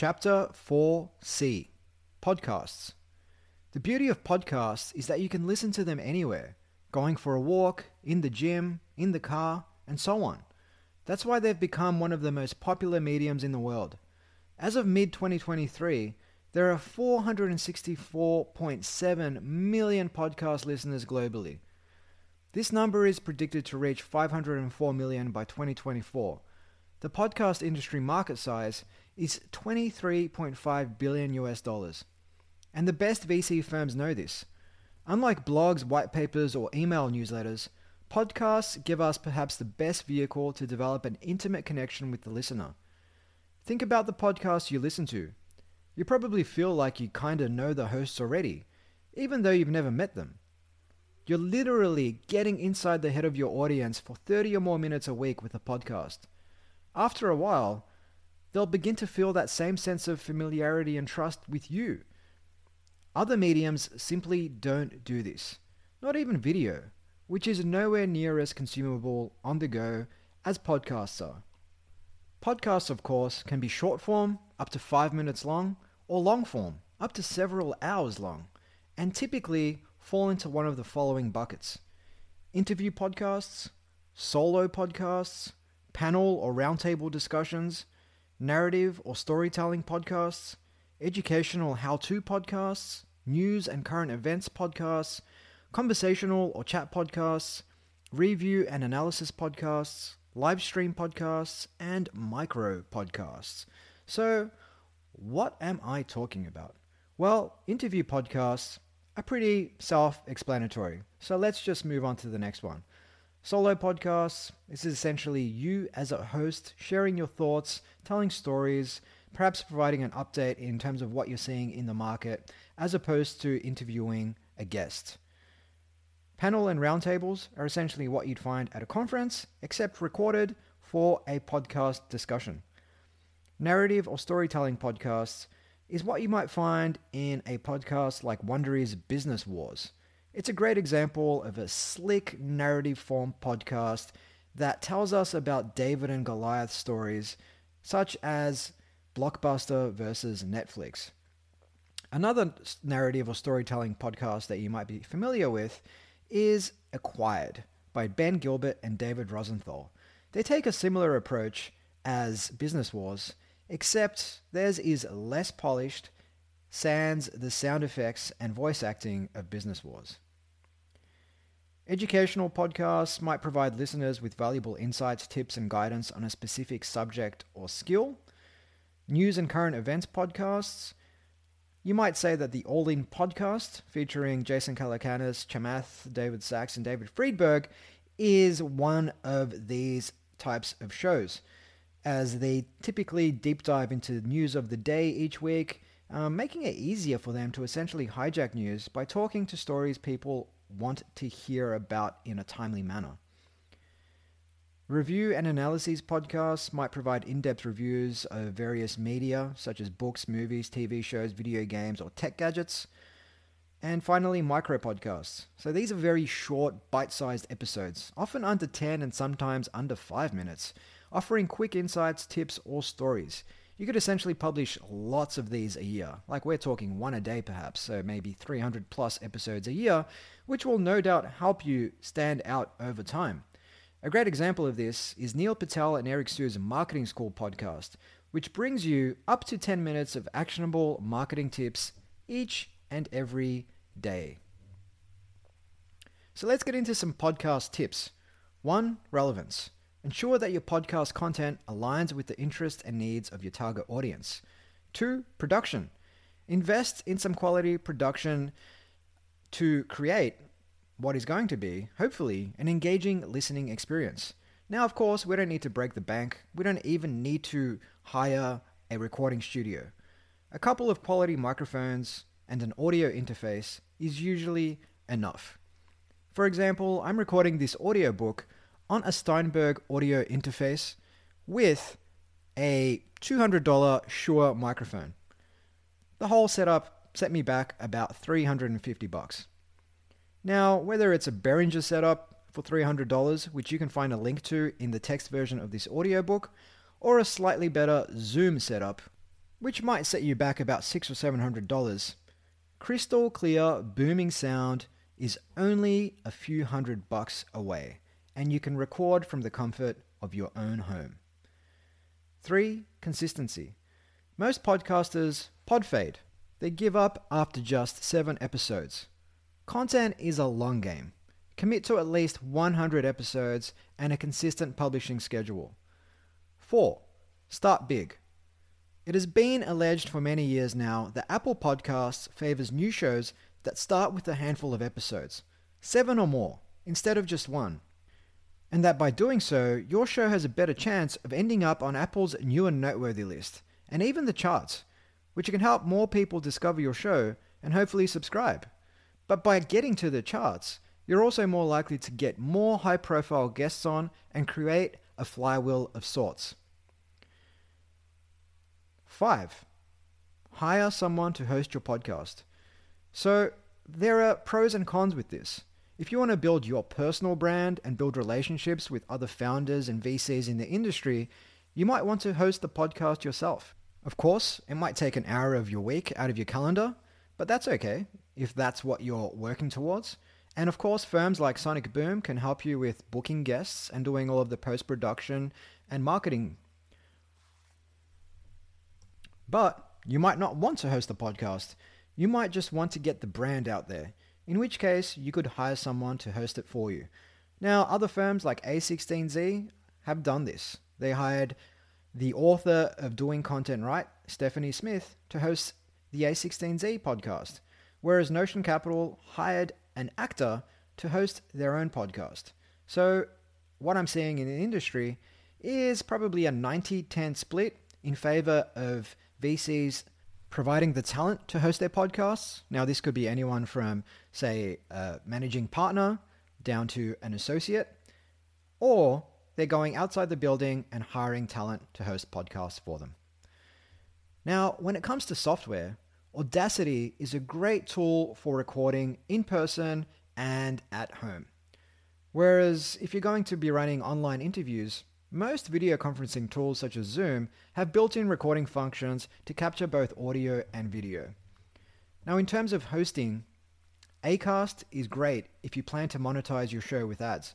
Chapter 4C Podcasts. The beauty of podcasts is that you can listen to them anywhere, going for a walk, in the gym, in the car, and so on. That's why they've become one of the most popular mediums in the world. As of mid 2023, there are 464.7 million podcast listeners globally. This number is predicted to reach 504 million by 2024. The podcast industry market size is 23.5 billion US dollars. And the best VC firms know this. Unlike blogs, white papers, or email newsletters, podcasts give us perhaps the best vehicle to develop an intimate connection with the listener. Think about the podcasts you listen to. You probably feel like you kinda know the hosts already, even though you've never met them. You're literally getting inside the head of your audience for 30 or more minutes a week with a podcast. After a while, they'll begin to feel that same sense of familiarity and trust with you. Other mediums simply don't do this, not even video, which is nowhere near as consumable on the go as podcasts are. Podcasts, of course, can be short form, up to five minutes long, or long form, up to several hours long, and typically fall into one of the following buckets interview podcasts, solo podcasts, panel or roundtable discussions, narrative or storytelling podcasts, educational how to podcasts, news and current events podcasts, conversational or chat podcasts, review and analysis podcasts, live stream podcasts, and micro podcasts. So, what am I talking about? Well, interview podcasts are pretty self explanatory. So, let's just move on to the next one. Solo podcasts, this is essentially you as a host sharing your thoughts, telling stories, perhaps providing an update in terms of what you're seeing in the market, as opposed to interviewing a guest. Panel and roundtables are essentially what you'd find at a conference, except recorded for a podcast discussion. Narrative or storytelling podcasts is what you might find in a podcast like Wondery's Business Wars. It's a great example of a slick narrative form podcast that tells us about David and Goliath stories, such as Blockbuster versus Netflix. Another narrative or storytelling podcast that you might be familiar with is Acquired by Ben Gilbert and David Rosenthal. They take a similar approach as Business Wars, except theirs is less polished, sans the sound effects and voice acting of Business Wars. Educational podcasts might provide listeners with valuable insights, tips, and guidance on a specific subject or skill. News and current events podcasts you might say that the All In podcast, featuring Jason Calacanis, Chamath, David Sacks, and David Friedberg, is one of these types of shows, as they typically deep dive into news of the day each week, um, making it easier for them to essentially hijack news by talking to stories people want to hear about in a timely manner. Review and analyses podcasts might provide in depth reviews of various media, such as books, movies, TV shows, video games, or tech gadgets. And finally, micro podcasts. So these are very short, bite sized episodes, often under 10 and sometimes under 5 minutes, offering quick insights, tips, or stories. You could essentially publish lots of these a year, like we're talking one a day perhaps, so maybe 300 plus episodes a year, which will no doubt help you stand out over time. A great example of this is Neil Patel and Eric Siu's Marketing School podcast, which brings you up to 10 minutes of actionable marketing tips each and every day. So let's get into some podcast tips. One, relevance. Ensure that your podcast content aligns with the interests and needs of your target audience. Two, production. Invest in some quality production to create what is going to be, hopefully, an engaging listening experience. Now, of course, we don't need to break the bank. We don't even need to hire a recording studio. A couple of quality microphones and an audio interface is usually enough. For example, I'm recording this audiobook on a Steinberg audio interface with a $200 Shure microphone. The whole setup set me back about 350 bucks. Now, whether it's a Behringer setup for $300, which you can find a link to in the text version of this audiobook, or a slightly better Zoom setup, which might set you back about six or seven hundred dollars. Crystal clear, booming sound is only a few hundred bucks away, and you can record from the comfort of your own home. 3. Consistency. Most podcasters pod fade. They give up after just 7 episodes. Content is a long game. Commit to at least 100 episodes and a consistent publishing schedule. 4. Start big. It has been alleged for many years now that Apple Podcasts favors new shows that start with a handful of episodes, seven or more, instead of just one. And that by doing so, your show has a better chance of ending up on Apple's new and noteworthy list, and even the charts, which can help more people discover your show and hopefully subscribe. But by getting to the charts, you're also more likely to get more high profile guests on and create a flywheel of sorts. 5. Hire someone to host your podcast. So, there are pros and cons with this. If you want to build your personal brand and build relationships with other founders and VCs in the industry, you might want to host the podcast yourself. Of course, it might take an hour of your week out of your calendar, but that's okay if that's what you're working towards. And of course, firms like Sonic Boom can help you with booking guests and doing all of the post production and marketing. But you might not want to host a podcast. You might just want to get the brand out there, in which case you could hire someone to host it for you. Now, other firms like A16Z have done this. They hired the author of Doing Content Right, Stephanie Smith, to host the A16Z podcast, whereas Notion Capital hired an actor to host their own podcast. So, what I'm seeing in the industry is probably a 90 10 split in favor of VCs providing the talent to host their podcasts. Now, this could be anyone from, say, a managing partner down to an associate, or they're going outside the building and hiring talent to host podcasts for them. Now, when it comes to software, Audacity is a great tool for recording in person and at home. Whereas if you're going to be running online interviews, most video conferencing tools such as Zoom have built-in recording functions to capture both audio and video. Now in terms of hosting, Acast is great if you plan to monetize your show with ads,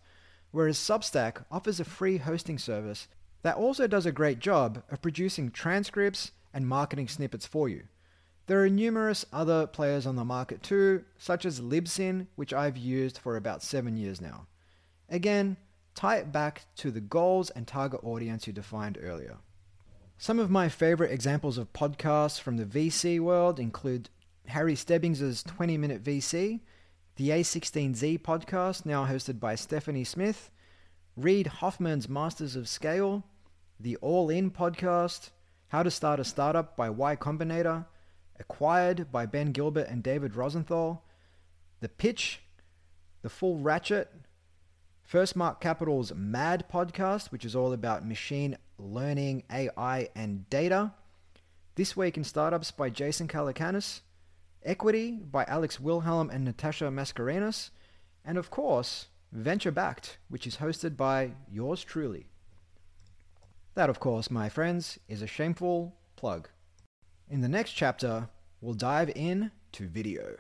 whereas Substack offers a free hosting service that also does a great job of producing transcripts and marketing snippets for you. There are numerous other players on the market too, such as Libsyn, which I've used for about 7 years now. Again, tie it back to the goals and target audience you defined earlier. Some of my favorite examples of podcasts from the VC world include Harry Stebbings' 20 Minute VC, the A16Z podcast, now hosted by Stephanie Smith, Reid Hoffman's Masters of Scale, the All In podcast, How to Start a Startup by Y Combinator, Acquired by Ben Gilbert and David Rosenthal, The Pitch, The Full Ratchet, First Mark Capital's Mad podcast, which is all about machine learning, AI, and data. This Week in Startups by Jason Calacanis. Equity by Alex Wilhelm and Natasha Mascarenhas. And of course, Venture Backed, which is hosted by yours truly. That, of course, my friends, is a shameful plug. In the next chapter, we'll dive in to video.